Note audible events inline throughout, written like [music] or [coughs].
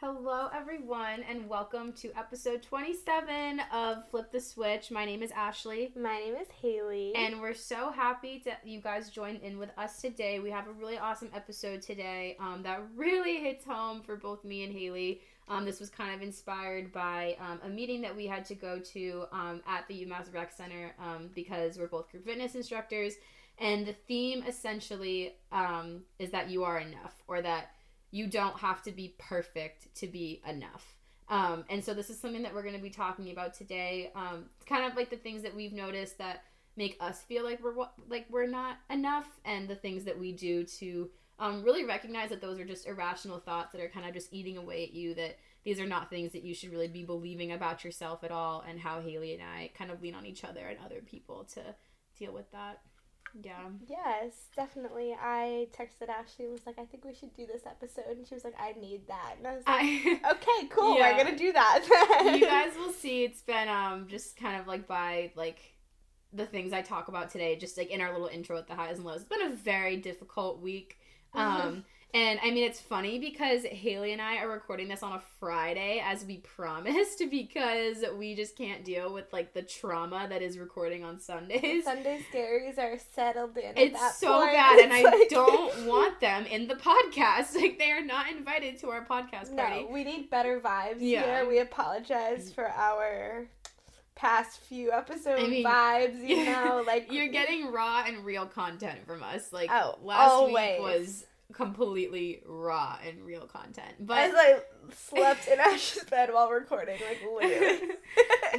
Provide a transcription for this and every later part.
Hello, everyone, and welcome to episode 27 of Flip the Switch. My name is Ashley, My name is Haley. and we're so happy that you guys joined in with us today. We have a really awesome episode today um, that really hits home for both me and Haley. Um, this was kind of inspired by um, a meeting that we had to go to um, at the UMass Rec Center um, because we're both group fitness instructors, and the theme essentially um, is that you are enough, or that you don't have to be perfect to be enough. Um, and so this is something that we're going to be talking about today. Um, kind of like the things that we've noticed that make us feel like we're like we're not enough, and the things that we do to um, really recognize that those are just irrational thoughts that are kind of just eating away at you. That these are not things that you should really be believing about yourself at all, and how Haley and I kind of lean on each other and other people to deal with that. Yeah. yes, definitely. I texted Ashley and was like, I think we should do this episode. And she was like, I need that. And I was like, I, [laughs] okay, cool. Yeah. We're going to do that. you [laughs] guys will see it's been um just kind of like by like the things I talk about today, just like in our little intro at the highs and lows. It's been a very difficult week. Um and I mean it's funny because Haley and I are recording this on a Friday as we [laughs] promised because we just can't deal with like the trauma that is recording on Sundays. Sunday scaries are settled in. at It's that so point. bad, and I [laughs] like- don't want them in the podcast. [laughs] Like they are not invited to our podcast party. No, we need better vibes Yeah. here. We apologize for our past few episode I mean, vibes, you know, like You're getting raw and real content from us. Like Oh, last always. week was completely raw and real content. But As I slept in Ash's bed while recording, like [laughs] literally.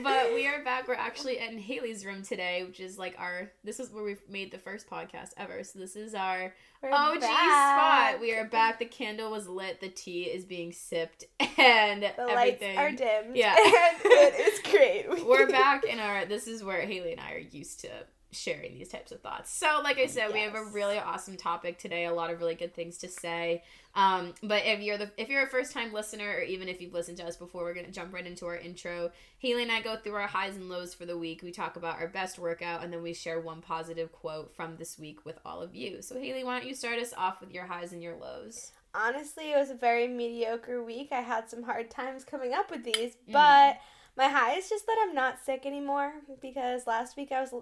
but we are back. We're actually in Haley's room today, which is like our this is where we've made the first podcast ever. So this is our We're OG back. spot. We are back. The candle was lit, the tea is being sipped, [laughs] and The everything. lights are dimmed. Yeah. [laughs] and it is great. We- We're back in our this is where Haley and I are used to sharing these types of thoughts. So like I said, we have a really awesome topic today, a lot of really good things to say. Um, but if you're the if you're a first time listener or even if you've listened to us before, we're gonna jump right into our intro. Haley and I go through our highs and lows for the week. We talk about our best workout and then we share one positive quote from this week with all of you. So Haley, why don't you start us off with your highs and your lows? Honestly, it was a very mediocre week. I had some hard times coming up with these, Mm. but my high is just that I'm not sick anymore because last week I was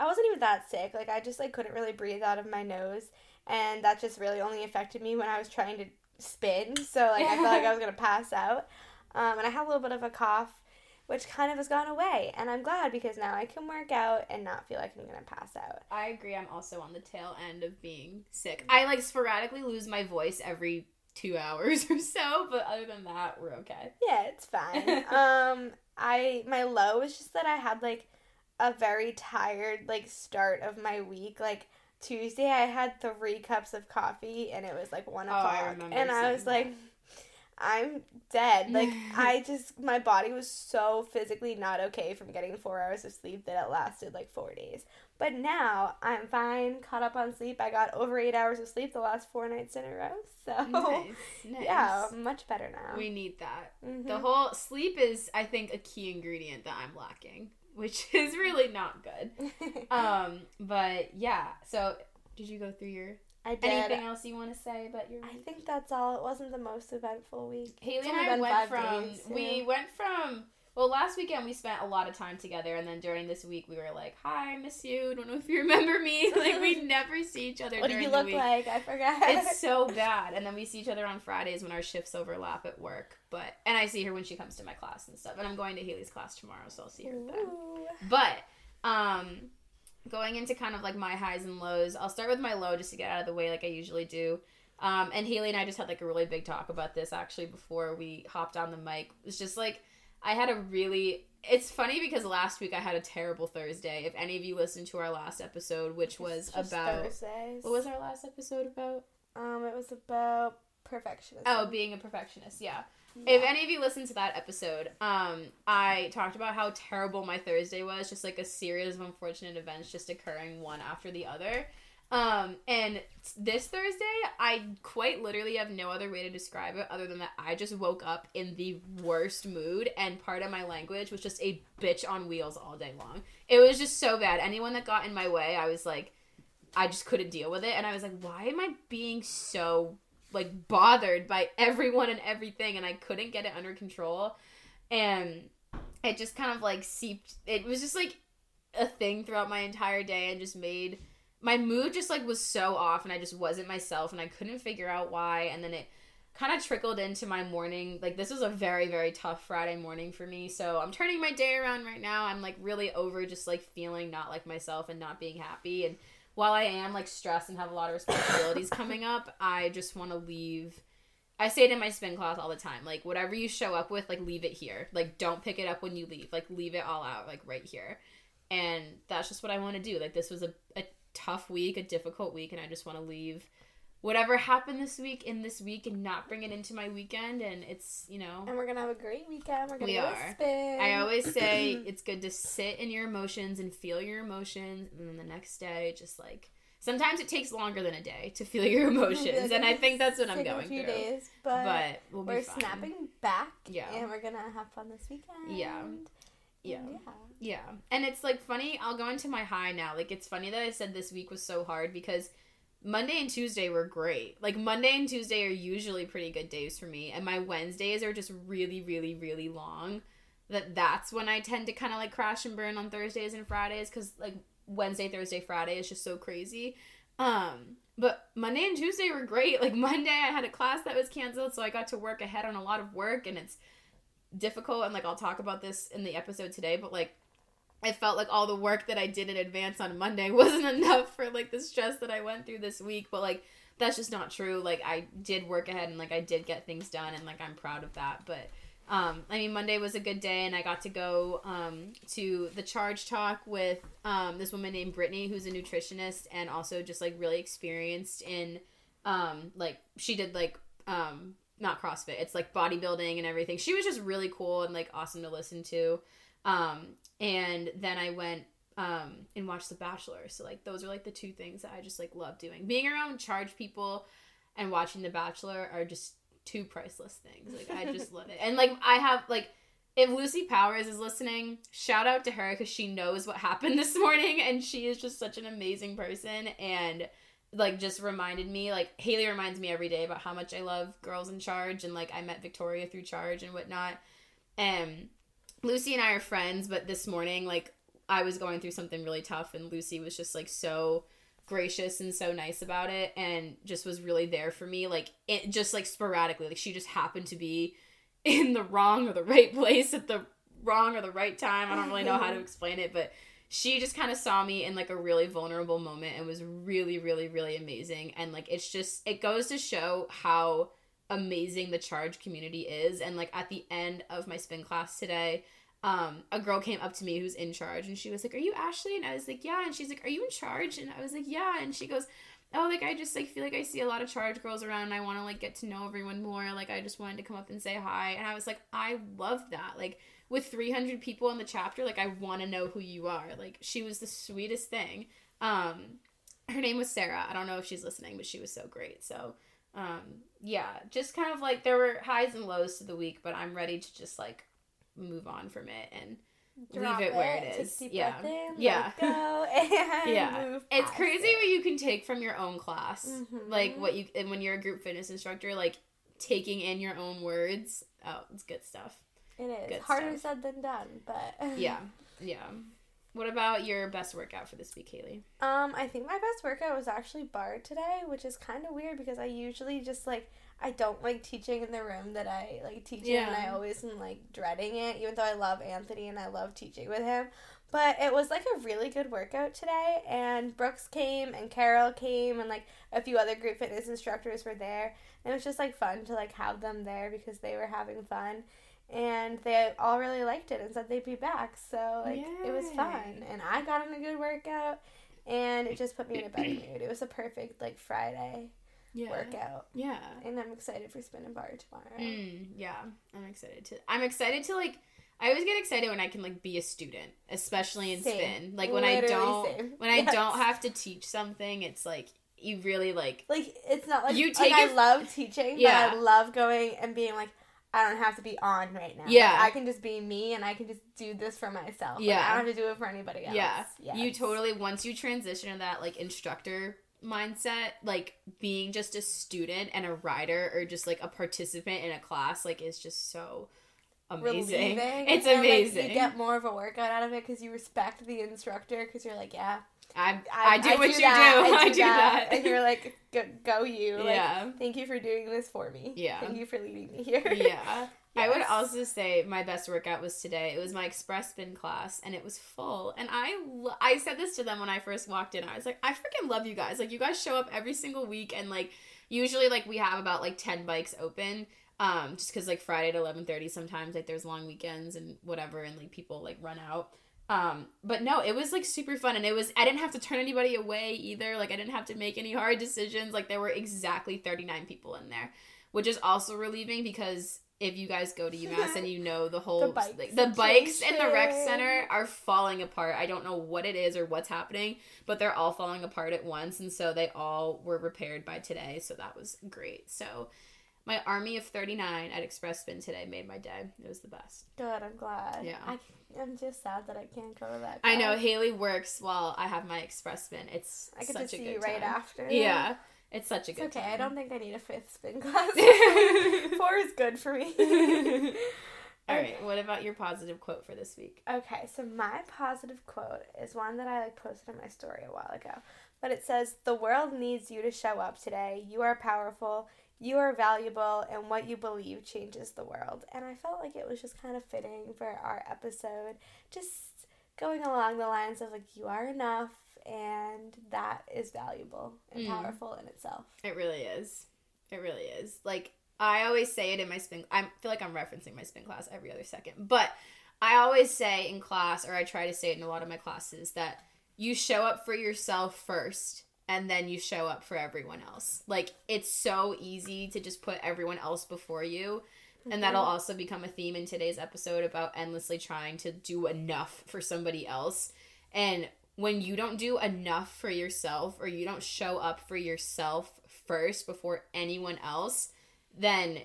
I wasn't even that sick. Like I just like couldn't really breathe out of my nose, and that just really only affected me when I was trying to spin. So like I felt like I was gonna [laughs] pass out, um, and I had a little bit of a cough, which kind of has gone away, and I'm glad because now I can work out and not feel like I'm gonna pass out. I agree. I'm also on the tail end of being sick. I like sporadically lose my voice every two hours [laughs] or so, but other than that, we're okay. Yeah, it's fine. [laughs] um, I my low was just that I had like a very tired like start of my week. Like Tuesday, I had three cups of coffee, and it was like one Oh, I o'clock, and I was like, I'm dead. [laughs] Like I just my body was so physically not okay from getting four hours of sleep that it lasted like four days. But now I'm fine, caught up on sleep. I got over eight hours of sleep the last four nights in a row. [laughs] So nice, nice. yeah, much better now. We need that. Mhm. The whole sleep is, I think, a key ingredient that I'm lacking, which [laughs] is really not good. [laughs] Um, but yeah. So, did you go through your I did. anything else you want to say about your? I think that's all. It wasn't the most eventful week. Haley and I went from days, we went from well last weekend we spent a lot of time together and then during this week we were like hi I miss you don't know if you [laughs] remember me like we never see each other What do you look week like? I forgot. it's so bad and then we see each other on Fridays when our shifts overlap at work but and I see her when she comes to my class and stuff and I'm going to Haley's class tomorrow so I'll see her then but um going into kind of like my highs and lows, I'll start with my low just to get out of the way like I usually do. Um and Haley and I just had like a really big talk about this actually before we hopped on the mic. It's just like I had a really it's funny because last week I had a terrible Thursday. If any of you listened to our last episode, which was about Thursdays. what was our last episode about? Um, it was about perfectionism. Oh, being a perfectionist. Yeah. If any of you listened to that episode, um, I talked about how terrible my Thursday was, just like a series of unfortunate events just occurring one after the other. Um, and this Thursday, I quite literally have no other way to describe it other than that I just woke up in the worst mood, and part of my language was just a bitch on wheels all day long. It was just so bad. Anyone that got in my way, I was like, I just couldn't deal with it, and I was like, why am I being so like bothered by everyone and everything and I couldn't get it under control. And it just kind of like seeped it was just like a thing throughout my entire day and just made my mood just like was so off and I just wasn't myself and I couldn't figure out why. And then it kind of trickled into my morning like this was a very very tough Friday morning for me. So I'm turning my day around right now. I'm like really over just like feeling not like myself and not being happy. And while I am like stressed and have a lot of responsibilities coming up I just want to leave I say it in my spin class all the time like whatever you show up with like leave it here. Like don't pick it up when you leave. Like leave it all out like right here. And that's just what I want to do. Like this was a, a tough week, a difficult week, and I just want to leave whatever happened this week in this week and not bring it into my weekend. And it's, you know. And we're going to have a great weekend. We're going to We go are. spin. I always [clears throat] say it's good to sit in your emotions and feel your emotions, and then the next day, just like. Sometimes it takes longer than a day to feel your [laughs] emotions, and I think that's what I'm Take a going few through. days, but, But we'll be we're fine. snapping back. Yeah. And we're going to have fun this weekend. Yeah. Yeah. yeah. Yeah. And it's like funny, I'll go into my high now. Like it's funny that I said this week was so hard because Monday and Tuesday were great. Like Monday and Tuesday are usually pretty good days for me and my Wednesdays are just really really really long. That that's when I tend to kind of like crash and burn on Thursdays and Fridays cuz like Wednesday, Thursday, Friday is just so crazy. Um but Monday and Tuesday were great. Like Monday I had a class that was canceled so I got to work ahead on a lot of work and it's difficult and like I'll talk about this in the episode today, but like I felt like all the work that I did in advance on Monday [laughs] wasn't enough for like the stress that I went through this week, but like that's just not true. Like I did work ahead and like I did get things done and like I'm proud of that. But um I mean Monday was a good day and I got to go um to the charge talk with um this woman named Brittany who's a nutritionist and also just like really experienced in um like she did like um not CrossFit. It's like bodybuilding and everything. She was just really cool and like awesome to listen to. Um, and then I went um, and watched The Bachelor. So like those are like the two things that I just like love doing. Being around charge people and watching The Bachelor are just two priceless things. Like I just love it. And like I have like if Lucy Powers is listening, shout out to her because she knows what happened this morning and she is just such an amazing person and like just reminded me like Haley reminds me every day about how much I love girls in charge and like I met Victoria through charge and whatnot. And Lucy and I are friends, but this morning like I was going through something really tough and Lucy was just like so gracious and so nice about it and just was really there for me like it just like sporadically like she just happened to be [laughs] in the wrong or the right place at the wrong or the right time. I don't really know how to [laughs] explain it, but she just kind of saw me in like a really vulnerable moment and was really really really amazing and like it's just it goes to show how amazing the charge community is. And like at the end of my spin class today um a girl came up to me who's in charge and she was like are you ashley? And i was like yeah. And she's like are you in charge? And i was like yeah. And she goes oh like i just like feel like i see a lot of charge girls around and i want to like get to know everyone more. Like i just wanted to come up and say hi. And i was like i love that. Like with 300 people in the chapter like i want to know who you are. Like she was the sweetest thing. Um her name was sarah. I don't know if she's listening but she was so great. So um yeah just kind of like there were highs and lows to the week but i'm ready to just like move on from it and Drop leave it where it a yeah in, yeah go, [laughs] and Yeah. move it's crazy it. what you can take from your own class Mhm. like what you and when you're a group fitness instructor like taking in your own words oh it's good stuff It is good harder stuff. said than done, but yeah [laughs] yeah what about your best workout for this week haley Um, I think my best workout was actually barre today, which is kind of weird because I usually just like I don't like teaching in the room that I like teach in, and I always am like dreading it, even though I love Anthony and I love teaching with him. But it was like a really good workout today, and Brooks came and Carol came, and like a few other group fitness instructors were there. And it was just like fun to like have them there because they were having fun. And they all really liked it and said they'd be back. So like it was fun. And I got in a good workout and it just put me in a better mood. It was a perfect like Friday yeah workout. yeah And I'm excited for spin and barre tomorrow. Mm, yeah, I'm excited to. I'm excited to like. I always get excited when I can like be a student, especially in Same. spin. Like when I don't, same. when I don't have to teach something, it's like you really like. Like it's not like You like, take I it- love teaching, Yeah. but I love going and being like I don't have to be on right now. Like, Yeah. I can just be me and I can just do this for myself. Like, Yeah. I don't have to do it for anybody else. Yeah, Yes. you totally once you transition to that like instructor mindset, like being just a student and a rider or just like a participant in a class, like is just so amazing. Relieving. It's and, like, amazing. you get more of a workout out of it because you respect the instructor because you're like, yeah, I, I, do what you that, do. I [laughs] do, that. and you're like, go, go you. Like, yeah. Thank you for doing this for me. Yeah. Thank you for leading me here. yeah. I would also say my best workout was today. It was my express spin class, and it was full. And I, lo- I said this to them when I first walked in. I was like, I freaking love you guys. Like, you guys show up every single week, and like, usually, like, we have about like ten bikes open. Um, just because like Friday at eleven thirty, sometimes like there's long weekends and whatever, and like people like run out. Um, but no, it was like super fun, and it was I didn't have to turn anybody away either. Like I didn't have to make any hard decisions. Like there were exactly thirty nine people in there, which is also relieving because if you guys go to [laughs] UMass and you know the whole The bike like, the bikes in the rec center are falling apart. I don't know what it is or what's happening, but they're all falling apart at once, and so they all were repaired by today. So that was great. So. My army of 39 at Express Spin today made my day. It was the best. Good, I'm glad. Yeah. I, I'm just sad that I can't go to that. I know. Haley works while I have my Express Spin. It's I get such to a see good you right time. after. Yeah, it's such a It's good okay. time. I don't think I need a fifth spin [laughs] class. [laughs] Four is good for me. [laughs] All right, what about your positive quote for this week? Okay, so my positive quote is one that I like posted in my story a while ago. But it says, "The world needs you to show up today. You are powerful. You are valuable, and what you believe changes the world." And I felt like it was just kind of fitting for our episode, just going along the lines of like, "You are enough." And that is valuable and Mm. powerful in itself. It really is. It really is. Like I always say it in my spin. I feel like I'm referencing my spin class every other second, but I always say in class, or I try to say it in a lot of my classes, that you show up for yourself first, and then you show up for everyone else. Like it's so easy to just put everyone else before you. And that'll mm-hmm. also become a theme in today's episode about endlessly trying to do enough for somebody else. And when you don't do enough for yourself or you don't show up for yourself first before anyone else, then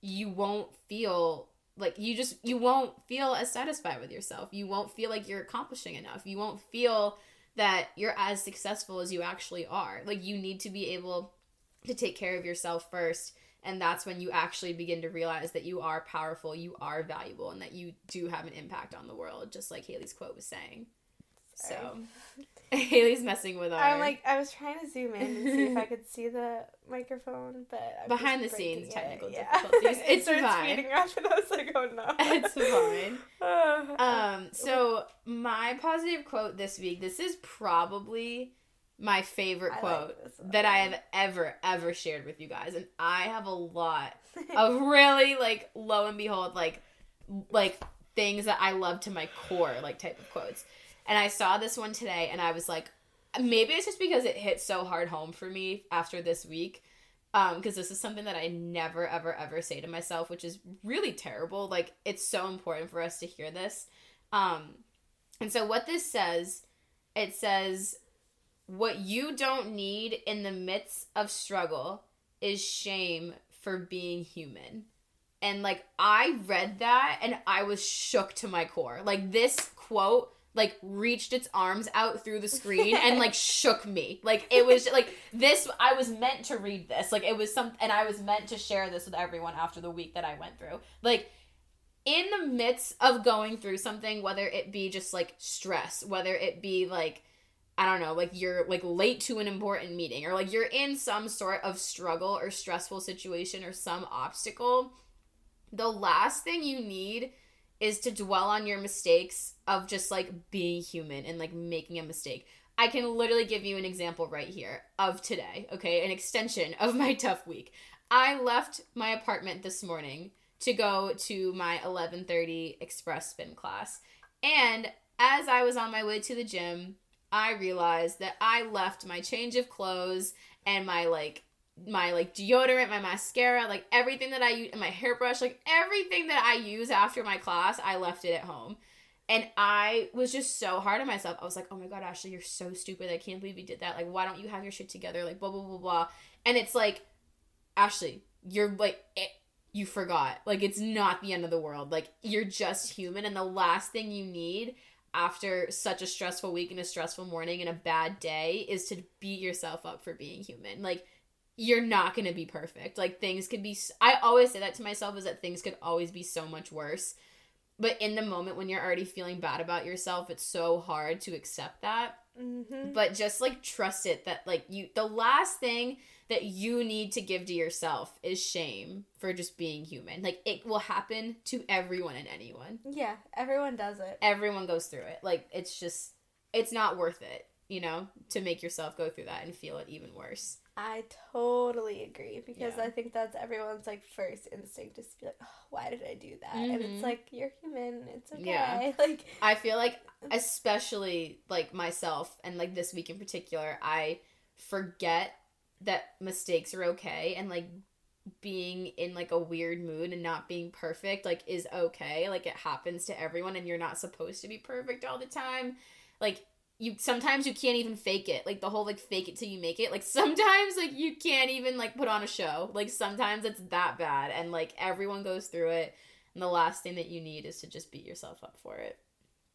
you won't feel like you just you won't feel as satisfied with yourself. You won't feel like you're accomplishing enough. You won't feel that you're as successful as you actually are. Like you need to be able to take care of yourself first and that's when you actually begin to realize that you are powerful, you are valuable and that you do have an impact on the world just like Haley's quote was saying. So [laughs] Haley's messing with our I'm like, I was trying to zoom in and see if I [laughs] could see the microphone, but I'm Behind the scenes technical [laughs] it. Difficulties. it It's starts fine. speeding up, and I was like, oh no. it's fine. Um, so my positive quote this week, this is probably my favorite I quote one. that I have ever, ever shared with you guys. And I have a lot of really like lo and behold, like like things that I love to my core, like type of quotes. And I saw this one today and I was like, maybe it's just because it hit so hard home for me after this week. Um, because this is something that I never, ever, ever say to myself, which is really terrible. Like, it's so important for us to hear this. Um, and so what this says, it says, what you don't need in the midst of struggle is shame for being human. And like I read that and I was shook to my core. Like this quote like reached its arms out through the screen and [laughs] like shook me. Like it was like this I was meant to read this. Like it was some and I was meant to share this with everyone after the week that I went through. Like in the midst of going through something whether it be just like stress, whether it be like I don't know, like you're like late to an important meeting or like you're in some sort of struggle or stressful situation or some obstacle, the last thing you need is to dwell on your mistakes of just like being human and like making a mistake. I can literally give you an example right here of today, okay? An extension of my [laughs] tough week. I left my apartment this morning to go to my 11:30 express spin class. And as I was on my way to the gym, I realized that I left my change of clothes and my like my like deodorant, my mascara, like everything that I use, and my hairbrush, like everything that I use after my class, I left it at home. And I was just so hard on myself. I was like, oh my God, Ashley, you're so stupid. I can't believe you did that. Like, why don't you have your shit together? Like, blah, blah, blah, blah. And it's like, Ashley, you're like, it, you forgot. Like, it's not the end of the world. Like, you're just human. And the last thing you need, after such a stressful week and a stressful morning and a bad day is to beat yourself up for being human. Like you're not going to be perfect. Like things could be I always say that to myself is that things could always be so much worse. But in the moment when you're already feeling bad about yourself, it's so hard to accept that. Mm-hmm. But just like trust it that like you the last thing that you need to give to yourself is shame for just being human. Like it will happen to everyone and anyone. Yeah, everyone does it. Everyone goes through it. Like it's just it's not worth it, you know, to make yourself go through that and feel it even worse. I totally agree because Yeah. I think that's everyone's like first instinct is to be like, oh, why did I do that? And Mhm. it's like you're human. It's okay. Yeah. [laughs] Like I feel like especially like myself and like this week in particular, I forget that mistakes are okay and like being in like a weird mood and not being perfect like is okay. Like it happens to everyone and you're not supposed to be perfect all the time. Like you sometimes you can't even fake it. Like the whole like fake it till you make it. Like [laughs] sometimes like you can't even like put on a show. Like sometimes it's that bad and like everyone goes through it. And the last thing that you need is to just beat yourself up for it.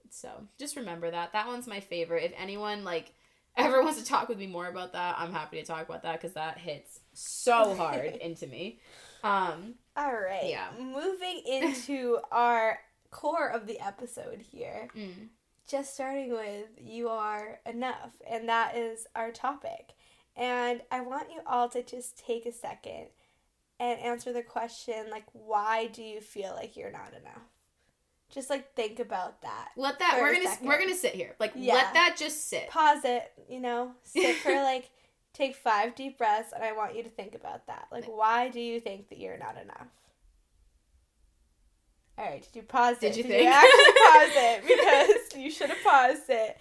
So just remember that. That one's my favorite. If anyone like [laughs] ever wants to talk with me more about that, I'm happy to talk about that because that hits so [laughs] hard into me. Um, all right. Yeah. Moving into our core of the episode here. mm, just starting with you are enough and that is our topic and i want you all to just take a second and answer the question like why do you feel like you're not enough just like think about that let that we're gonna second. we're gonna sit here. Like Yeah. let that just sit. pause it you know sit for [laughs] like take five deep breaths and i want you to think about that like why do you think that you're not enough all right did you pause Did it you did think? you actually pause it [laughs] because you should have paused it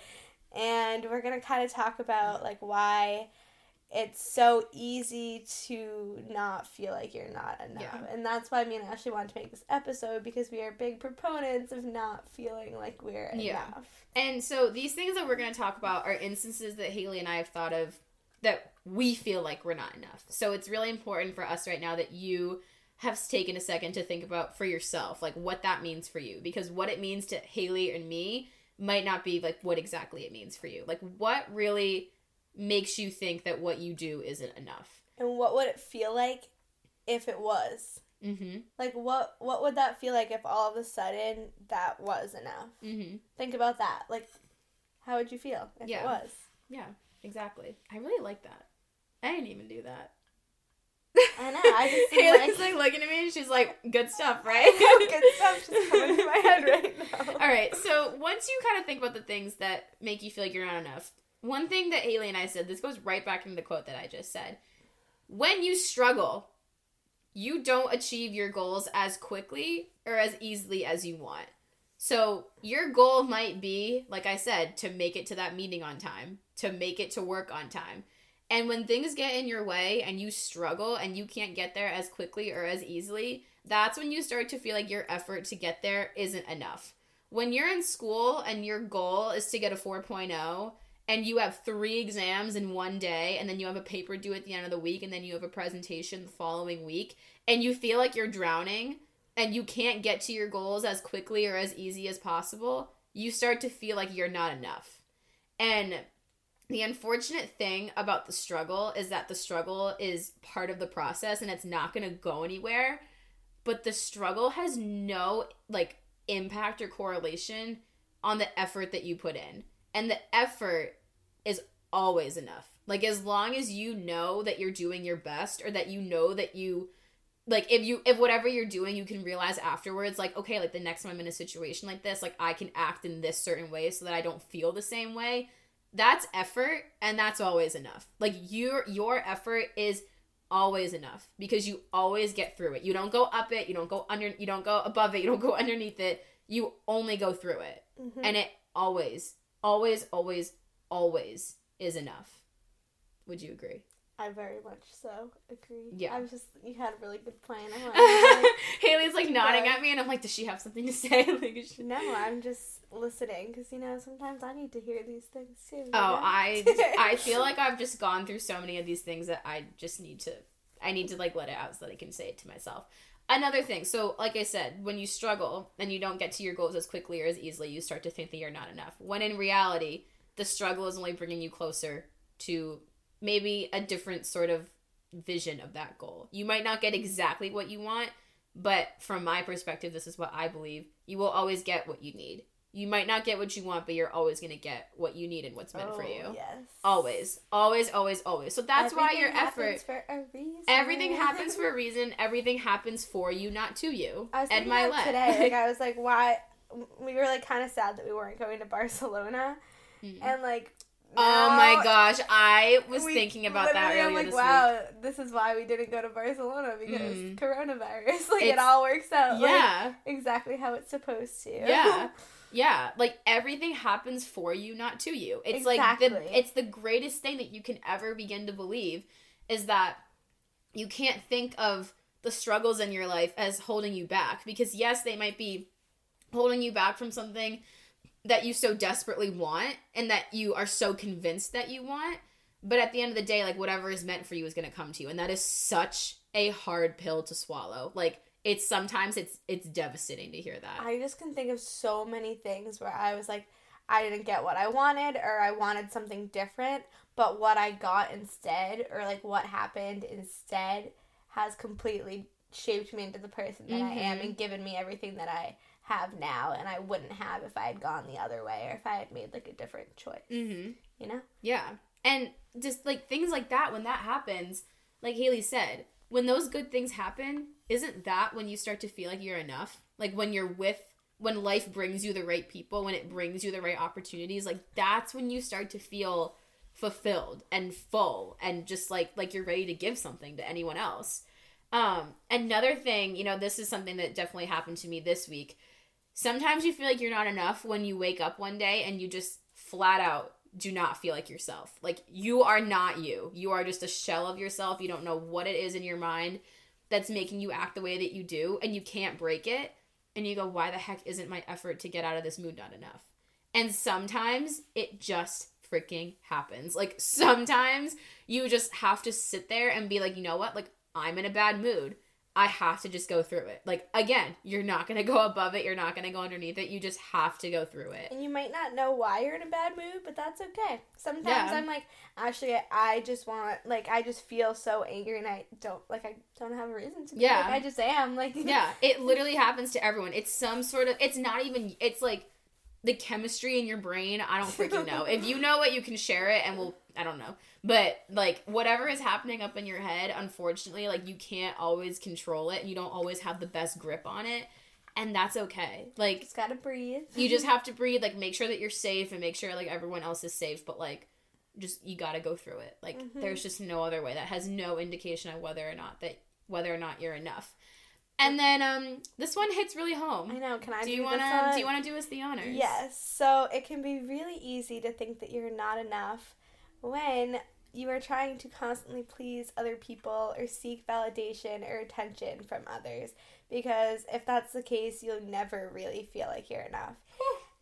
and we're gonna kind of talk about like why it's so easy to not feel like you're not enough Yeah. and that's why me and ashley wanted to make this episode because we are big proponents of not feeling like we're Yeah. enough And so these things that we're going to talk about are instances that Haley and I have thought of that we feel like we're not enough. So it's really important for us right now that you have taken a second to think about for yourself, like what that means for you. Because what it means to Haley and me might not be like what exactly it means for you. Like what really makes you think that what you do isn't enough. and what would it feel like if it was Mm-hmm. Like what what would that feel like if all of a sudden that was enough? Mm-hmm. Think about that. Like how would you feel if Yeah. it was? Yeah, exactly. I really like that. I didn't even do that. I know. I just [laughs] Haley's like, like looking at me and she's like, good stuff, [laughs] right? good stuff just coming to my [laughs] head right now. All right, so once you kind of think about the things that make you feel like you're not enough, one thing that Haley and I said, this goes right back into the quote that I just said. When you struggle, you don't achieve your goals as quickly or as easily as you want. So your goal might be, like I said, to make it to that meeting on time, to make it to work on time. And when things get in your way and you struggle and you can't get there as quickly or as easily, that's when you start to feel like your effort to get there isn't enough. When you're in school and your goal is to get a 4.0 and you have three exams in one day and then you have a paper due at the end of the week and then you have a presentation the following week and you feel like you're drowning and you can't get to your goals as quickly or as easy as possible, you start to feel like you're not enough. And the unfortunate thing about the struggle is that the struggle is part of the process and it's not going to go anywhere. But the struggle has no like impact or correlation on the effort that you put in. And the effort is always enough. Like as long as you know that you're doing your best or that you know that you like if you if whatever you're doing you can realize afterwards like okay like the next time i'm in a situation like this like i can act in this certain way so that i don't feel the same way that's effort and that's always enough. Like your your effort is always enough because you always get through it. You don't go up it you don't go under you don't go above it you don't go [laughs] underneath it. You only go through it. Mhm. and it always always always always is enough. Would you agree I very much so agree. Yeah. I was just you had a really good plan. I wanted like [laughs] Haley's like nodding at me, and I'm like, does she have something to [laughs] say? like, she- no, I'm just listening because you know sometimes I need to hear these things too. Oh, know? I [laughs] I feel like I've just gone through so many of these things that I just need to I need to like let it out so that I can say it to myself. another thing. So, like I said, when you struggle and you don't get to your goals as quickly or as easily, you start to think that you're not enough. When in reality, the struggle is only bringing you closer to maybe a different sort of vision of that goal. You might not get exactly what you want, but from my perspective, this is what I believe. You will always get what you need. You might not get what you want, but you're always going to get what you need and what's meant oh, for you. Yes. Always, always, always, always. So that's why your effort. happens for a reason. Everything happens for a [laughs] reason. Everything happens for you, not to you. I was Ed Mylett. today. Like I [laughs] was like, why? We were like kind of sad that we weren't going to Barcelona, Mm. and like. Oh my gosh, I was thinking about that earlier I'm like, this wow, this is why we didn't go to Barcelona because Mm. coronavirus. [laughs] Like it all works out. week. like, Yeah, exactly how it's supposed to. yeah, [laughs] yeah. Like everything happens for you, not to you. It's like the it's the greatest thing that you can ever begin to believe is that you can't think of the struggles in your life as holding you back because yes, they might be holding you back from something that you so desperately want and that you are so convinced that you want. But at the end of the day, like whatever is meant for you is going to come to you, and that is such a hard pill to swallow. Like it's sometimes it's it's devastating to hear that. I just can think of so many things where I was like, I didn't get what I wanted, or I wanted something different, but what I got instead, or like what happened instead, has completely shaped me into the person that I am Mhm. and given me everything that I have now, and I wouldn't have if I had gone the other way or if I had made like a different choice. mm-hmm. You know? Yeah. And just like things like that, when that happens, like Haley said, when those good things happen, isn't that when you start to feel like you're enough? Like when you're with, when life brings you the right people, when it brings you the right opportunities, like that's when you start to feel fulfilled and full and just like like you're ready to give something to anyone else. Um another thing, you know, this is something that definitely happened to me this week. Sometimes you feel like you're not enough when you wake up one day and you just flat out do not feel like yourself. Like you are not you. You are just a shell of yourself. You don't know what it is in your mind that's making you act the way that you do and you can't break it. And you go, why the heck isn't my effort to get out of this mood not enough? And sometimes it just freaking happens. Like sometimes you just have to sit there and be like, you know what? Like I'm in a bad mood. I have to just go through it. Like again, you're not going [laughs] to go above it, you're not going to go underneath it. You just have to go through it. And you might not know why you're in a bad mood, but that's okay. Sometimes Yeah. I'm like, actually, I just want, like, I just feel so angry and I don't, like, I don't have a reason to be. Yeah. Like, I just am. Like, yeah, it [laughs] literally happens to everyone. It's some sort of it's not even it's like the chemistry in your brain. I don't freaking know. [laughs] if you know it, you can share it and we'll I don't know. But like whatever is happening up in your head, unfortunately, like you can't always control it and you don't always have the best grip on it. And that's okay. Like just gotta breathe. you just [laughs] have to breathe, like make sure that you're safe and make sure like everyone else is safe, but like just you got to go through it. Like Mhm. there's just no other way. That has no indication of whether or not that whether or not you're enough. And then um this one hits really home. I know. Can I Do do, you want to do you want to do us the honors? Yes. So it can be really easy to think that you're not enough when you are trying to constantly please other people or seek validation or attention from others. Because if that's the case, you'll never really feel like you're enough.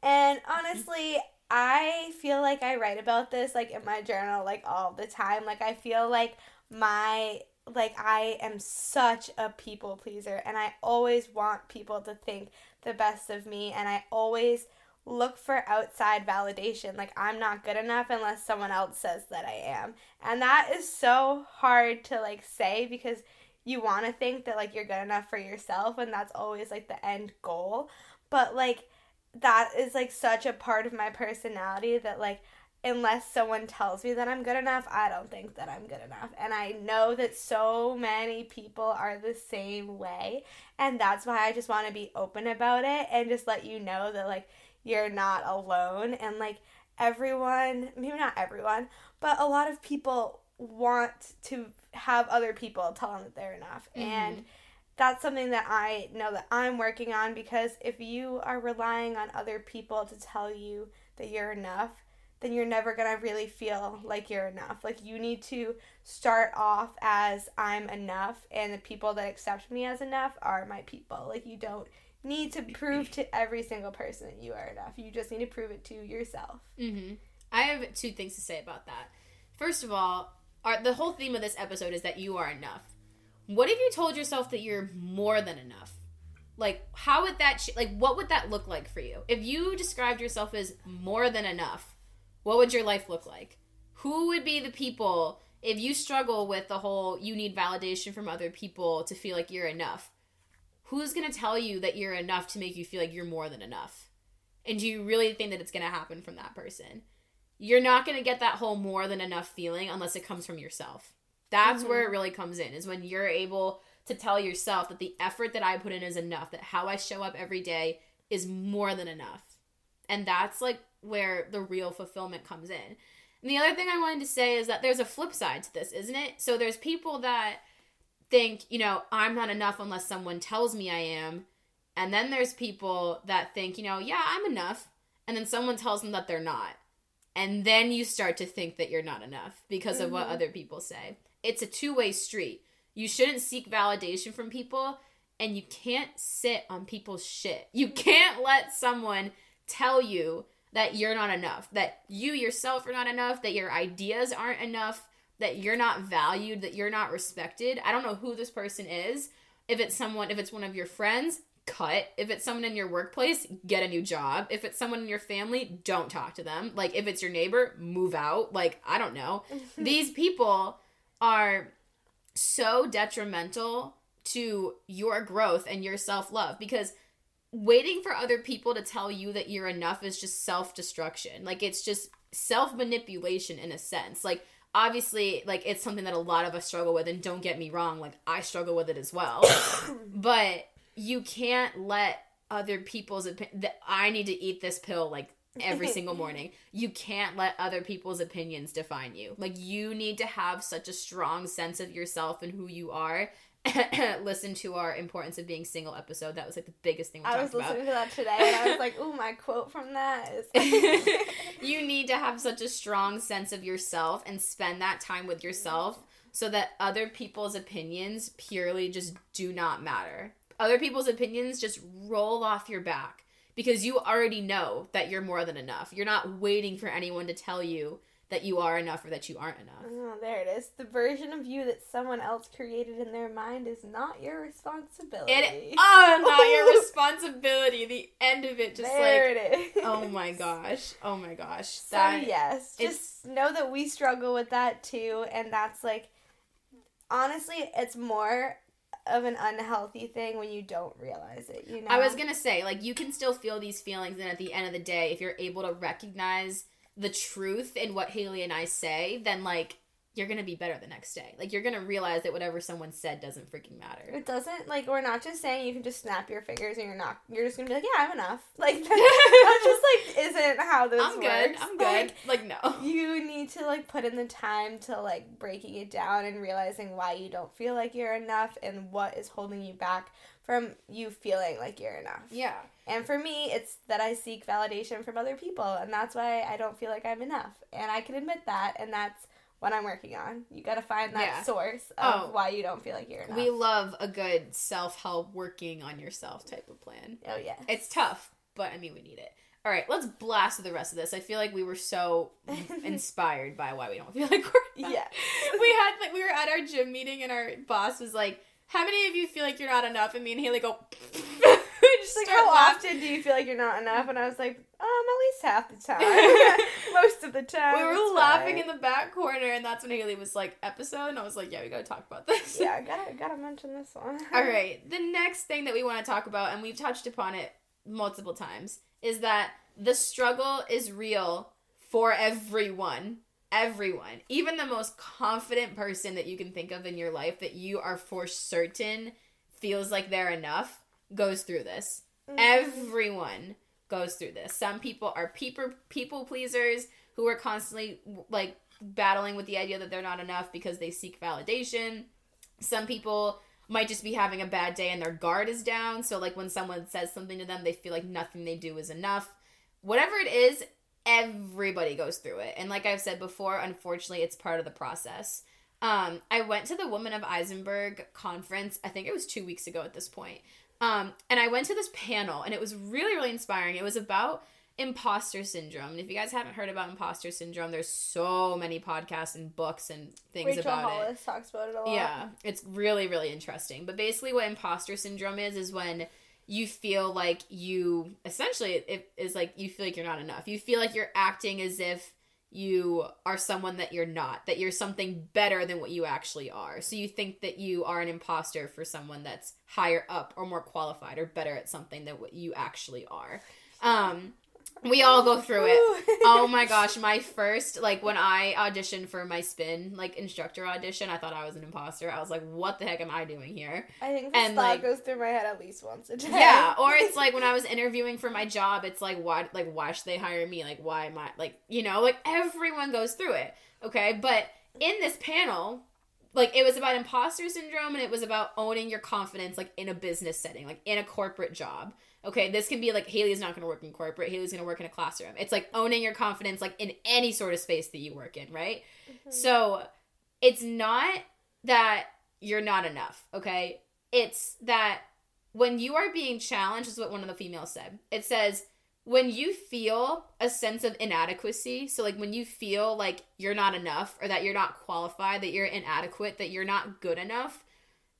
and honestly, I feel like I write about this like in my journal like all the time. Like I feel like my like I am such a people pleaser and I always want people to think the best of me and I always look for outside validation. Like I'm not good enough unless someone else says that I am. And that is so hard to like say because you want to think that like you're good enough for yourself and that's always like the end goal. But like that is like such a part of my personality that like unless someone tells me that I'm good enough, I don't think that I'm good enough. And I know that so many people are the same way. And that's why I just want to be open about it and just let you know that, like, you're not alone. And, like, everyone, maybe not everyone, but a lot of people want to have other people tell them that they're enough. Mhm. And that's something that I know that I'm working on because if you are relying on other people to tell you that you're enough, then you're never going to really feel like you're enough. Like you need to start off as I'm enough and the people that accept me as enough are my people. Like you don't need to prove to every single person that you are enough. You just need to prove it to yourself. Mm-hmm. I have two things to say about that. First of all, our, the whole theme of this episode is that you are enough. what if you told yourself that you're more than enough? Like, how would that, ch- like, what would that look like for you? If you described yourself as more than enough, what would your life look like? Who would be the people, if you struggle with the whole you need validation from other people to feel like you're enough, who's going to tell you that you're enough to make you feel like you're more than enough? And do you really think that it's going to happen from that person? You're not going to get that whole more than enough feeling unless it comes from yourself. That's Mhm. where it really comes in, is when you're able to tell yourself that the effort that I put in is enough, that how I show up every day is more than enough. And that's like where the real fulfillment comes in. And the other thing I wanted to say is that there's a flip side to this, isn't it? So there's people that think, you know, I'm not enough unless someone tells me I am. And then there's people that think, you know, yeah, I'm enough. And then someone tells them that they're not. And then you start to think that you're not enough because of what Mhm. other people say. It's a two way street. You shouldn't seek validation from people, and you can't sit on people's shit. You can't let someone tell you that you're not enough, that you yourself are not enough, that your ideas aren't enough, that you're not valued, that you're not respected. I don't know who this person is. If it's someone, if it's one of your friends, cut. If it's someone in your workplace, get a new job. If it's someone in your family, don't talk to them. Like if it's your neighbor, move out. Like I don't know. [laughs] These people are so detrimental to your growth and your self-love because waiting for other people to tell you that you're enough is just self-destruction. Like it's just self-manipulation in a sense. Like obviously like it's something that a lot of us struggle with and don't get me wrong, like I struggle with it as well. [coughs] but you can't let other people's opinion that I need to eat this pill like every [laughs] single morning. You can't let other people's opinions define you. Like you need to have such a strong sense of yourself and who you are. [coughs] Listen to our importance of being single episode. That was like the biggest thing we I was talked about. listening to that today and I was like, ooh, my quote from that is. [laughs] [laughs] you need to have such a strong sense of yourself and spend that time with yourself so that other people's opinions purely just do not matter. Other people's opinions just roll off your back because you already know that you're more than enough. You're not waiting for anyone to tell you that you are enough or that you aren't enough. Oh, there it is. The version of you that someone else created in their mind is not your responsibility. It oh, not your [laughs] responsibility. The end of it just there like it is. oh my gosh. Oh my gosh. So That yes, just know that we struggle with that too, and that's like, honestly, it's more of an unhealthy thing when you don't realize it. You know, I was gonna say, like, you can still feel these feelings, and at the end of the day, if you're able to recognize the truth in what Haley and I say, then like you're gonna be better the next day. Like you're gonna realize that whatever someone said doesn't freaking matter. It doesn't like we're not just saying you can just snap your fingers and you're not. You're just gonna be like, yeah, I'm enough. [laughs] Like that, just like isn't how this I'm good. works. I'm Like, good. Like no. [laughs] you need to like put in the time to like breaking it down and realizing why you don't feel like you're enough and what is holding you back from you feeling like you're enough. Yeah. And for me, it's that I seek validation from other people, and that's why I don't feel like I'm enough. And I can admit that, and that's what I'm working on. You got to find that Yeah. source of Oh. why you don't feel like you're enough. We love a good self help working on yourself type of plan. oh yeah, It's tough, but I mean we need it. All right, let's blast through the rest of this. I feel like we were so [laughs] inspired by why we don't feel like we're enough. yeah. [laughs] we had like we were at our gym meeting and our boss was like, "How many of you feel like you're not enough?" And me and Haley go, [laughs] just like how laughing. often do you feel like you're not enough? And I was like, um, at least half the [laughs] time, [laughs] most of the time. We were laughing fine. in the back corner, and that's when Haley was like, "Episode," and I was like, "Yeah, we gotta talk about this." yeah, I gotta gotta mention this one. All right. The next thing that we want to talk about, and we've touched upon it multiple times, is that the struggle is real for everyone. Everyone. Even the most confident person that you can think of in your life that you are for certain feels like they're enough goes through this. Mm-hmm. Everyone goes through this. Some people are people people pleasers who are constantly like battling with the idea that they're not enough because they seek validation. Some people might just be having a bad day and their guard is down. So like when someone says something to them, they feel like nothing they do is enough. Whatever it is, everybody goes through it. And like I've said before, unfortunately, it's part of the process. Um, I went to the Woman of Isenberg conference. I think it was two weeks ago at this point. Um, and I went to this panel, and it was really, really inspiring. It was about imposter syndrome. And if you guys haven't heard about imposter syndrome, there's so many podcasts and books and things Rachel about Hollis talks about it a lot. Yeah, it's really really interesting. But basically, what imposter syndrome is is when you feel like you essentially it is like you feel like you're not enough. You feel like you're acting as if you are someone that you're not, that you're something better than what you actually are. So you think that you are an imposter for someone that's higher up or more qualified or better at something than what you actually are. Um we all go through it. [laughs] oh my gosh, my first like when I auditioned for my spin like instructor audition, I thought I was an imposter. I was like, what the heck am I doing here? I think this And, thought like- goes through my head at least once a day. Yeah, or it's [laughs] like when I was interviewing for my job, it's like why like why should they hire me? Like why am I like you know, like everyone goes through it. Okay? But in this panel, like it was about imposter syndrome and it was about owning your confidence like in a business setting, like in a corporate job. Okay, this can be like Haley's not going to work in corporate. Haley's going to work in a classroom. It's like owning your confidence like in any sort of space that you work in, right? Mhm. So it's not that you're not enough, okay? It's that when you are being challenged, is what one of the females said. It says, when you feel a sense of inadequacy, so like when you feel like you're not enough or that you're not qualified, that you're inadequate, that you're not good enough,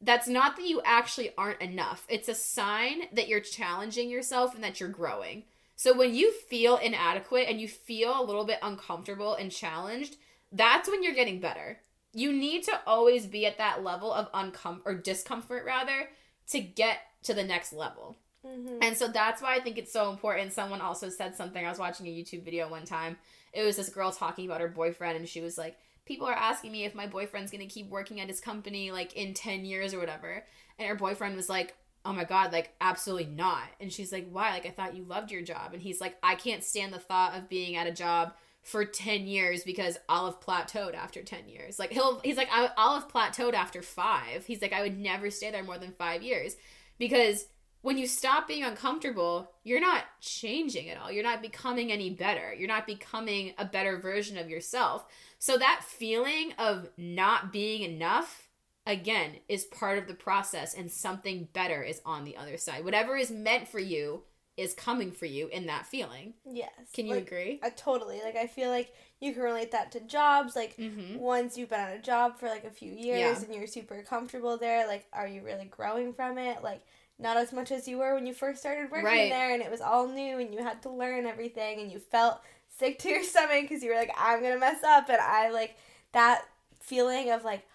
that's not that you actually aren't enough. It's a sign that you're challenging yourself and that you're growing. So when you feel inadequate and you feel a little bit uncomfortable and challenged, that's when you're getting better. You need to always be at that level of uncom or discomfort rather to get to the next level. Mhm. And so that's why I think it's so important. Someone also said something. I was watching a YouTube video one time. It was this girl talking about her boyfriend, and she was like, People are asking me if my boyfriend's gonna keep working at his company like in 10 years or whatever. And her boyfriend was like, Oh my god, like absolutely not. And she's like, Why? Like I thought you loved your job. And he's like, I can't stand the thought of being at a job for 10 years because I'll have plateaued after 10 years. Like he'll he's like, I'll have plateaued after five. He's like, I would never stay there more than five years. Because when you stop being uncomfortable, you're not changing at all. You're not becoming any better. You're not becoming a better version of yourself. So that feeling of not being enough, again, is part of the process, and something better is on the other side. Whatever is meant for you is coming for you in that feeling. Yes. Can you Like, agree? I totally like. I feel like you can relate that to jobs. Like Mm-hmm. once you've been at a job for like a few years Yeah. and you're super comfortable there, like are you really growing from it? Like not as much as you were when you first started working Right. there and it was all new and you had to learn everything and you felt sick to your [laughs] stomach because you were like I'm gonna mess up and I like that feeling of like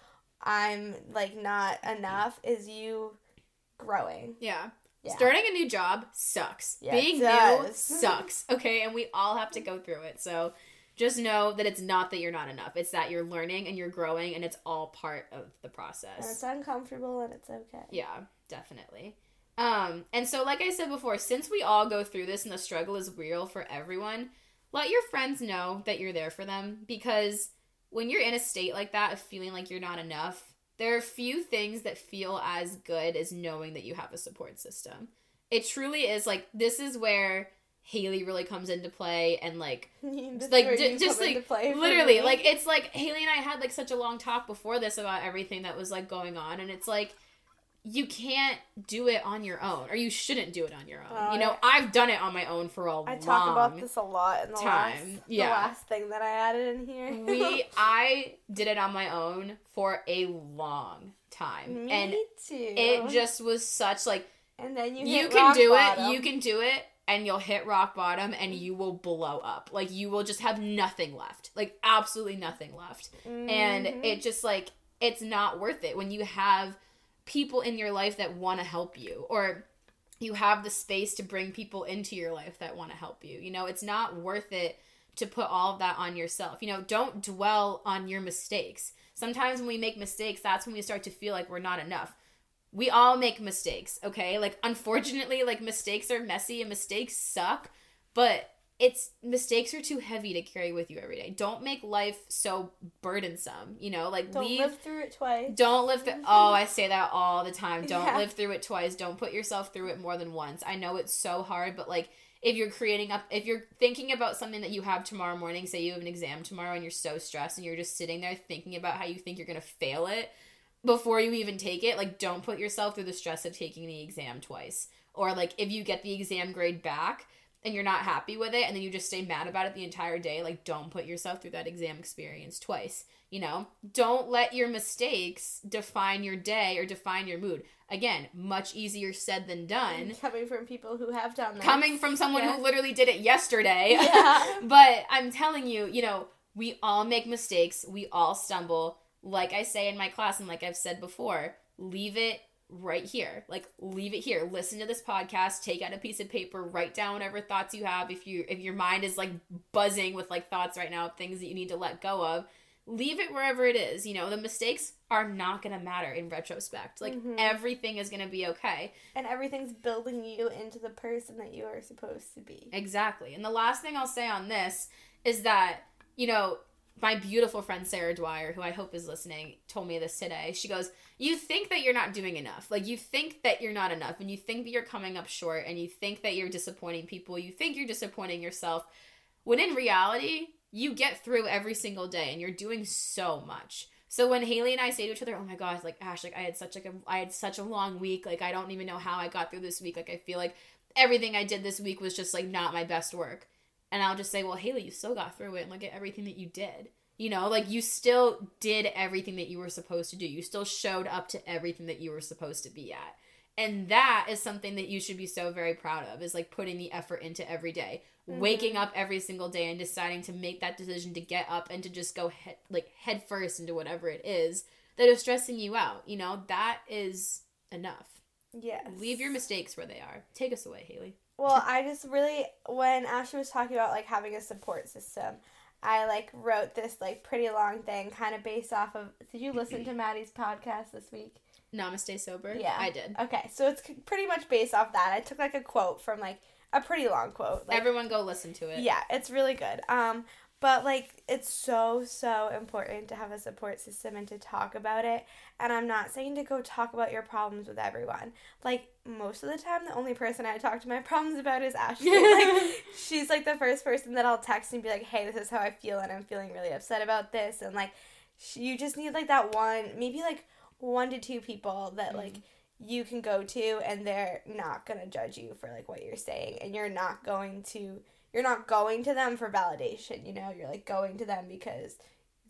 I'm like not enough is you growing. Yeah. Yeah. Starting a new job sucks. Yeah, Being new [laughs] sucks. Okay, and we all have to go through it. So just know that it's not that you're not enough. It's that you're learning and you're growing and it's all part of the And process. it's uncomfortable and it's okay. Yeah, definitely. Um, and so like I said before, since we all go through this and the struggle is real for everyone, let your friends know that you're there for them because when you're in a state like that of feeling like you're not enough, there are few things that feel as good as knowing that you have a support system. It truly is like this is where Haley really comes into play and like [laughs] like you just like literally me. like it's like Haley and I had like such a long talk before this about everything that was like going on and it's like you can't do it on your own or you shouldn't do it on your own. You know, yeah. I've done it on my own for a I long I talk about this a lot in the time. last Yeah. the last thing that I added in here. we [laughs] I did it on my own for a long time. Me and too. it just was such like and then you you can do bottom. it you can do it and you'll hit rock bottom and you will blow up like you will just have nothing left like absolutely nothing left and Mhm. it just like it's not worth it when you have people in your life that want to help you or you have the space to bring people into your life that want to help you you know? It's not worth it to put all of that on yourself you know? Don't dwell on your mistakes. Sometimes when we make mistakes that's when we start to feel like we're not enough. We all make mistakes okay? Like unfortunately like mistakes are messy and mistakes suck but it's mistakes are too heavy to carry with you every day don't make life so burdensome you know like don't leave live through it twice. don't live through. Oh, I say that all the time. [laughs] Don't Yeah. live through it twice. Don't put yourself through it more than once. I know it's so hard, but like if you're creating up, if you're thinking about something that you have tomorrow morning, say you have an exam tomorrow and you're so stressed and you're just sitting there thinking about how you think you're gonna fail it before you even take it, like don't put yourself through the stress of taking the exam twice. Or like if you get the exam grade back and you're not happy with it and then you just stay mad about it the entire day, like don't put yourself through that exam experience twice. You know, don't let your mistakes define your day or define your mood. Again, much easier said than done. [laughs] Coming from people who have done that. Coming from someone Yeah. who literally did it yesterday. Yeah. [laughs] but I'm telling you, you know, we all make mistakes, we all stumble. Like I say in my class, and like I've said before, leave it right here. Like leave it here. Listen to this podcast, take out a piece of paper, write down whatever thoughts you have. If you if your mind is like buzzing with like thoughts right now things that you need to let go of, leave it wherever it is. You know, the mistakes are not gonna matter in retrospect. Like Mhm. everything is gonna be okay. And everything's building you into the person that you are supposed to be. Exactly. And the last thing I'll say on this is that, you know, my beautiful friend Sarah Dwyer, who I hope is listening, told me this today. She goes, You think that you're not doing enough. Like, you think that you're not enough, and you think that you're coming up short, and you think that you're disappointing people. You think you're disappointing yourself. When in reality, you get through every single day, and you're doing so much. So when Haley and I say to each other, "Oh my gosh, like Ash, like I had such like a I had such a long week. Like I don't even know how I got through this week. Like I feel like everything I did this week was just like not my best work." And I'll just say, "Well, Haley, you still got through it, and look at everything that you did. You know, like you still did everything that you were supposed to do. You still showed up to everything that you were supposed to be at." And that is something that you should be so very proud of is like putting the effort into every day. Mm-hmm. Waking up every single day and deciding to make that decision to get up and to just go head, like head first into whatever it is that is stressing you out. You know, that is enough. Yes. Leave your mistakes where they are. Take us away, Haley. Well, I just really when Ashley was talking about like having a support system, I like wrote this like pretty long thing kind of based off of Did you listen to Maddie's podcast this week? Namaste sober. Yeah. I did. Okay, so it's pretty much based off that. I took like a quote from like a pretty long quote. Like, Everyone go listen to it. Yeah, it's really good. Um, but like it's so so important to have a support system and to talk about it. And I'm not saying to go talk about your problems with everyone. Like most of the time, the only person I talk to my [laughs] problems about is Ashley. like [laughs] she's like the first person that I'll text and be like, "Hey, this is how I feel, and I'm feeling really upset about this." And like, you just need like that one, maybe like one to two people that mm. like you can go to and they're not going to judge you for like what you're saying and you're not going to you're not going to them for validation you know? You're like going to them because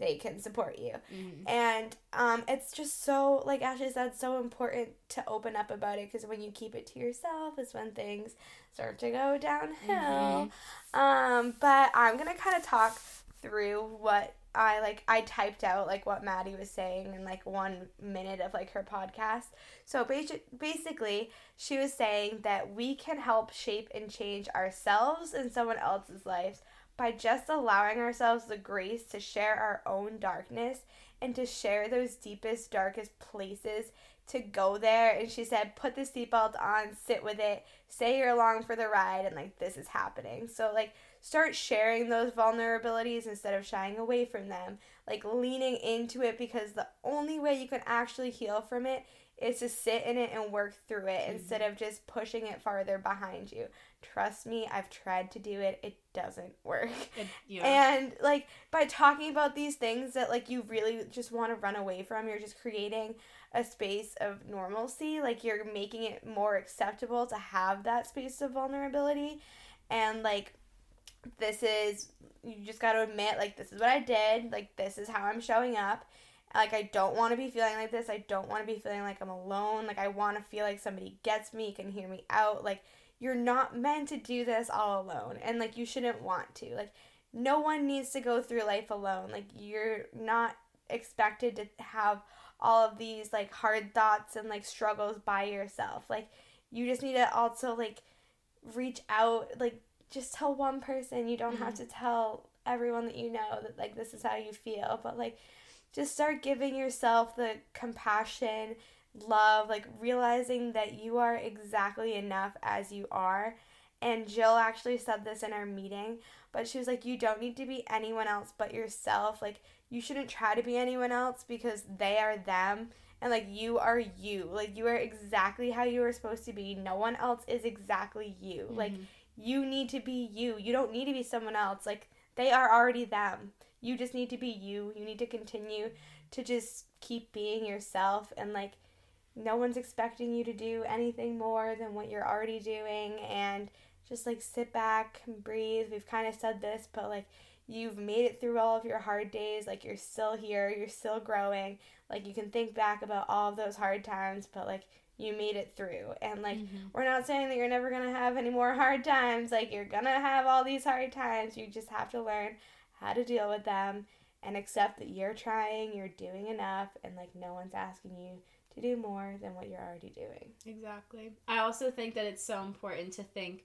they can support you. Mhm. and um it's just so like ashley said so important to open up about it because when you keep it to yourself is when things start to go downhill. Um but i'm gonna kind of talk through what I like I typed out like what Maddie was saying in like one minute of like her podcast. So basic basically she was saying that we can help shape and change ourselves and someone else's lives by just allowing ourselves the grace to share our own darkness and to share those deepest darkest places to go there and she said put the seatbelt on sit with it say you're along for the ride and like this is happening so like start sharing those vulnerabilities instead of shying away from them like leaning into it because the only way you can actually heal from it is to sit in it and work through it mm-hmm. instead of just pushing it farther behind you trust me i've tried to do it it doesn't [laughs] work It- yeah. and like by talking about these things that like you really just want to run away from, you're just creating a space of normalcy. Like you're making it more acceptable to have that space of vulnerability. And like this is you just got to admit like this is what I did, like this is how I'm showing up. Like I don't want to be feeling like this. I don't want to be feeling like I'm alone. Like I want to feel like somebody gets me, can hear me out. Like you're not meant to do this all alone and like you shouldn't want to. Like no one needs to go through life alone. Like you're not expected to have all of these like hard thoughts and like struggles by yourself. Like you just need to also like reach out like just tell one person. You don't have mm-hmm. to tell everyone that you know that like this is how you feel, but like just start giving yourself the compassion, love, like realizing that you are exactly enough as you are. And Jill actually said this in our meeting, but she was like, You don't need to be anyone else but yourself. Like, you shouldn't try to be anyone else because they are them. And like, you are you. Like, you are exactly how you are supposed to be. No one else is exactly you. Like, mm-hmm. You need to be you. You don't need to be someone else. Like, they are already them. You just need to be you. You need to continue to just keep being yourself and like no one's expecting you to do anything more than what you're already doing and just like sit back and breathe. We've kind of said this, but like you've made it through all of your hard days. Like you're still here, you're still growing. Like you can think back about all of those hard times, but like you made it through. And like mm-hmm. we're not saying that you're never going to have any more hard times. Like you're going to have all these hard times. You just have to learn how to deal with them and accept that you're trying, you're doing enough and like no one's asking you to do more than what you're already doing. Exactly. I also think that it's so important to think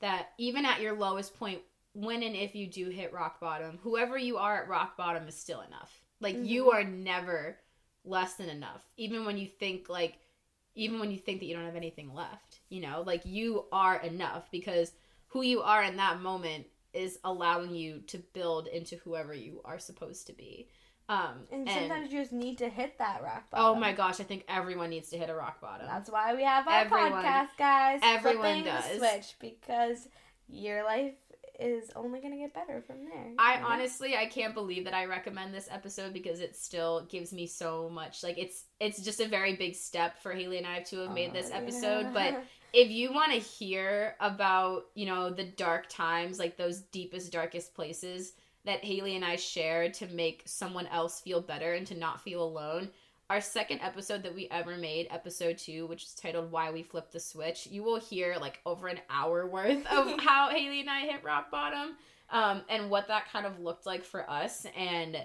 that even at your lowest point, when and if you do hit rock bottom, whoever you are at rock bottom is still enough. Like mm-hmm. you are never less than enough. Even when you think like even when you think that you don't have anything left, you know, like you are enough because who you are in that moment is allowing you to build into whoever you are supposed to be. Um, and, and sometimes you just need to hit that rock oh bottom. Oh my gosh, I think everyone needs to hit a rock bottom. That's why we have our everyone, podcast, guys. Everyone does switch because your life is only going to get better from there. I honestly I can't believe that I recommend this episode because it still gives me so much like it's it's just a very big step for Haley and I to have made this episode, yeah. but [laughs] if you want to hear about, you know, the dark times, like those deepest darkest places, that Haley and I share to make someone else feel better and to not feel alone. Our second episode that we ever made, episode two, which is titled Why We Flipped the Switch, you will hear like over an hour worth of [laughs] how Haley and I hit rock bottom um, and what that kind of looked like for us. And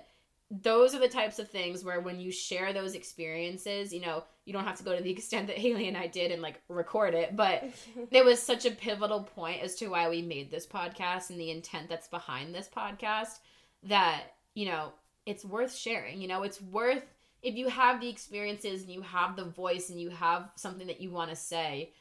those are the types of things where when you share those experiences, you know, you don't have to go to the [laughs] extent that Haley and I did and like record it, but [laughs] it was such a pivotal point as to why we made this podcast and the intent that's behind this podcast that, you know, it's worth sharing. You know, it's worth if you have the experiences and you have the voice and you have something that you want to say,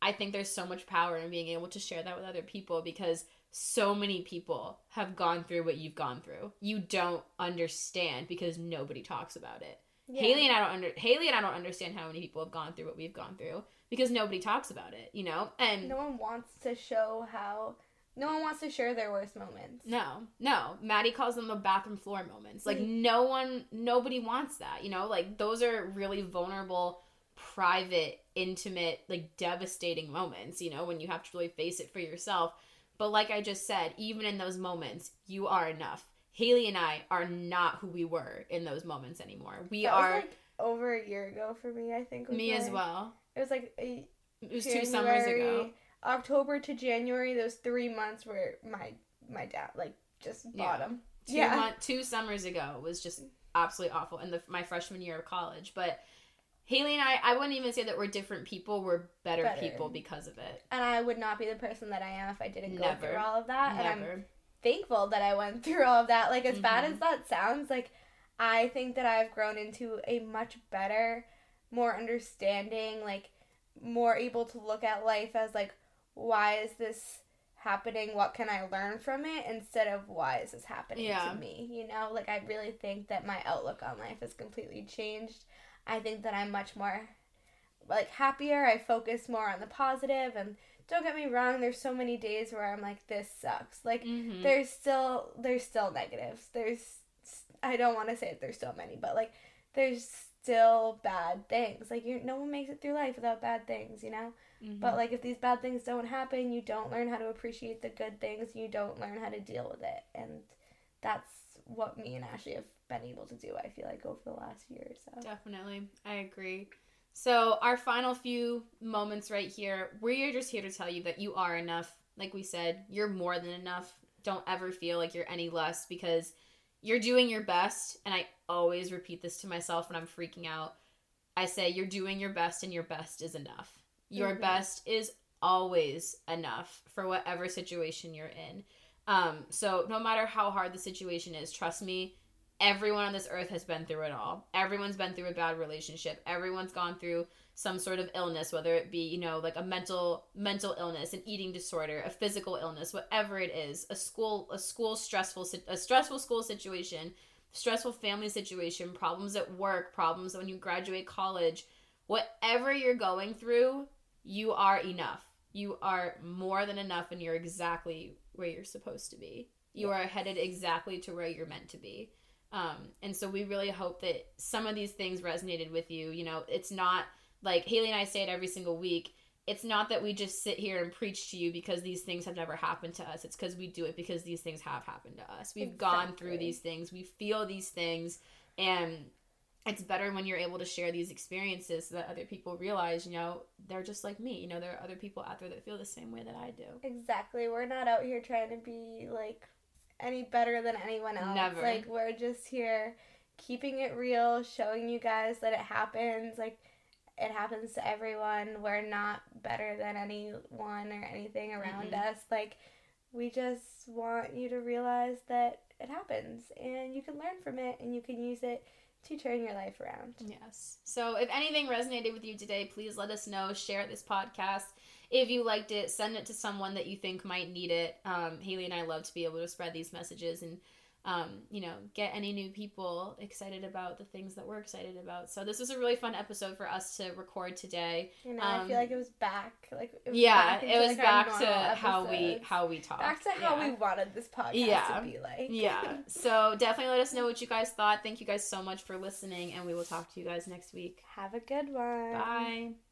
I think there's so much power in being able to share that with other people because so many people have gone through what you've gone through. You don't understand because nobody talks about it. Yeah. Haley and I don't under Haley and I don't understand how many people have gone through what we've gone through because nobody talks about it, you know? And no one wants to show how no one wants to share their worst moments. No, no. Maddie calls them the bathroom floor moments. Like mm-hmm. no one nobody wants that, you know? Like those are really vulnerable, private, intimate, like devastating moments, you know, when you have to really face it for yourself. But like I just said, even in those moments, you are enough. Haley and I are not who we were in those moments anymore. We that are like over a year ago for me. I think me as well. It was like a, it was January, two summers ago. October to January. Those three months were my my dad like just bottom. Yeah. Two yeah. Month, two summers ago was just absolutely awful in the my freshman year of college, but. Haley and I, I wouldn't even say that we're different people. We're better, better, people because of it. And I would not be the person that I am if I didn't Never. go through all of that. Never. And I'm thankful that I went [laughs] through all of that. Like as mm-hmm. bad as that sounds, like I think that I've grown into a much better, more understanding, like more able to look at life as like why is this happening? What can I learn from it instead of why is this happening yeah. to me? You know, like I really think that my outlook on life has completely changed. I think that I'm much more like happier. I focus more on the positive and don't get me wrong there's so many days where i'm like this sucks like mm-hmm. there's still there's still negatives there's i don't want to say that there's so many but like there's still bad things like you no one makes it through life without bad things you know mm-hmm. but like if these bad things don't happen you don't learn how to appreciate the good things you don't learn how to deal with it and that's what me and ashley have been able to do i feel like over the last year or so definitely i agree so, our final few moments right here, we're just here to tell you that you are enough. Like we said, you're more than enough. Don't ever feel like you're any less because you're doing your best. And I always repeat this to myself when I'm freaking out. I say, you're doing your best, and your best is enough. Your mm-hmm. best is always enough for whatever situation you're in. Um, so, no matter how hard the situation is, trust me, everyone on this earth has been through it all. Everyone's been through a bad relationship. Everyone's gone through some sort of illness, whether it be, you know, like a mental mental illness, an eating disorder, a physical illness, whatever it is, a school a school stressful a stressful school situation, stressful family situation, problems at work, problems when you graduate college, whatever you're going through, you are enough. You are more than enough and you're exactly where you're supposed to be. You are headed exactly to where you're meant to be. Um, and so we really hope that some of these things resonated with you. You know, it's not like Haley and I say it every single week. it's not that we just sit here and preach to you because these things have never happened to us. It's because we do it because these things have happened to us. We've gone through these things. We feel these things. And it's better when you're able to share these experiences so that other people realize, you know, they're just like me. You know, there are other people out there that feel the same way that I do. Exactly. We're not out here trying to be like any better than anyone else. Never. Like we're just here keeping it real, showing you guys that it happens. Like it happens to everyone. We're not better than anyone or anything around Mm-mm. us. Like we just want you to realize that it happens and you can learn from it and you can use it to turn your life around. Yes. So if anything resonated with you today, please let us know. Share this podcast. If you liked it, send it to someone that you think might need it. Um, Haley and I love to be able to spread these messages and, um, you know, get any new people excited about the things that we're excited about. So this was a really fun episode for us to record today. You know, I Um, feel like it was back. Like it was yeah, back it was like, back to normal how we how we talk. back to how yeah. we wanted this podcast Yeah. to be like. yeah. [laughs] So definitely let us know what you guys thought. Thank you guys so much for listening, and we will talk to you guys next week. Have a good one. Bye.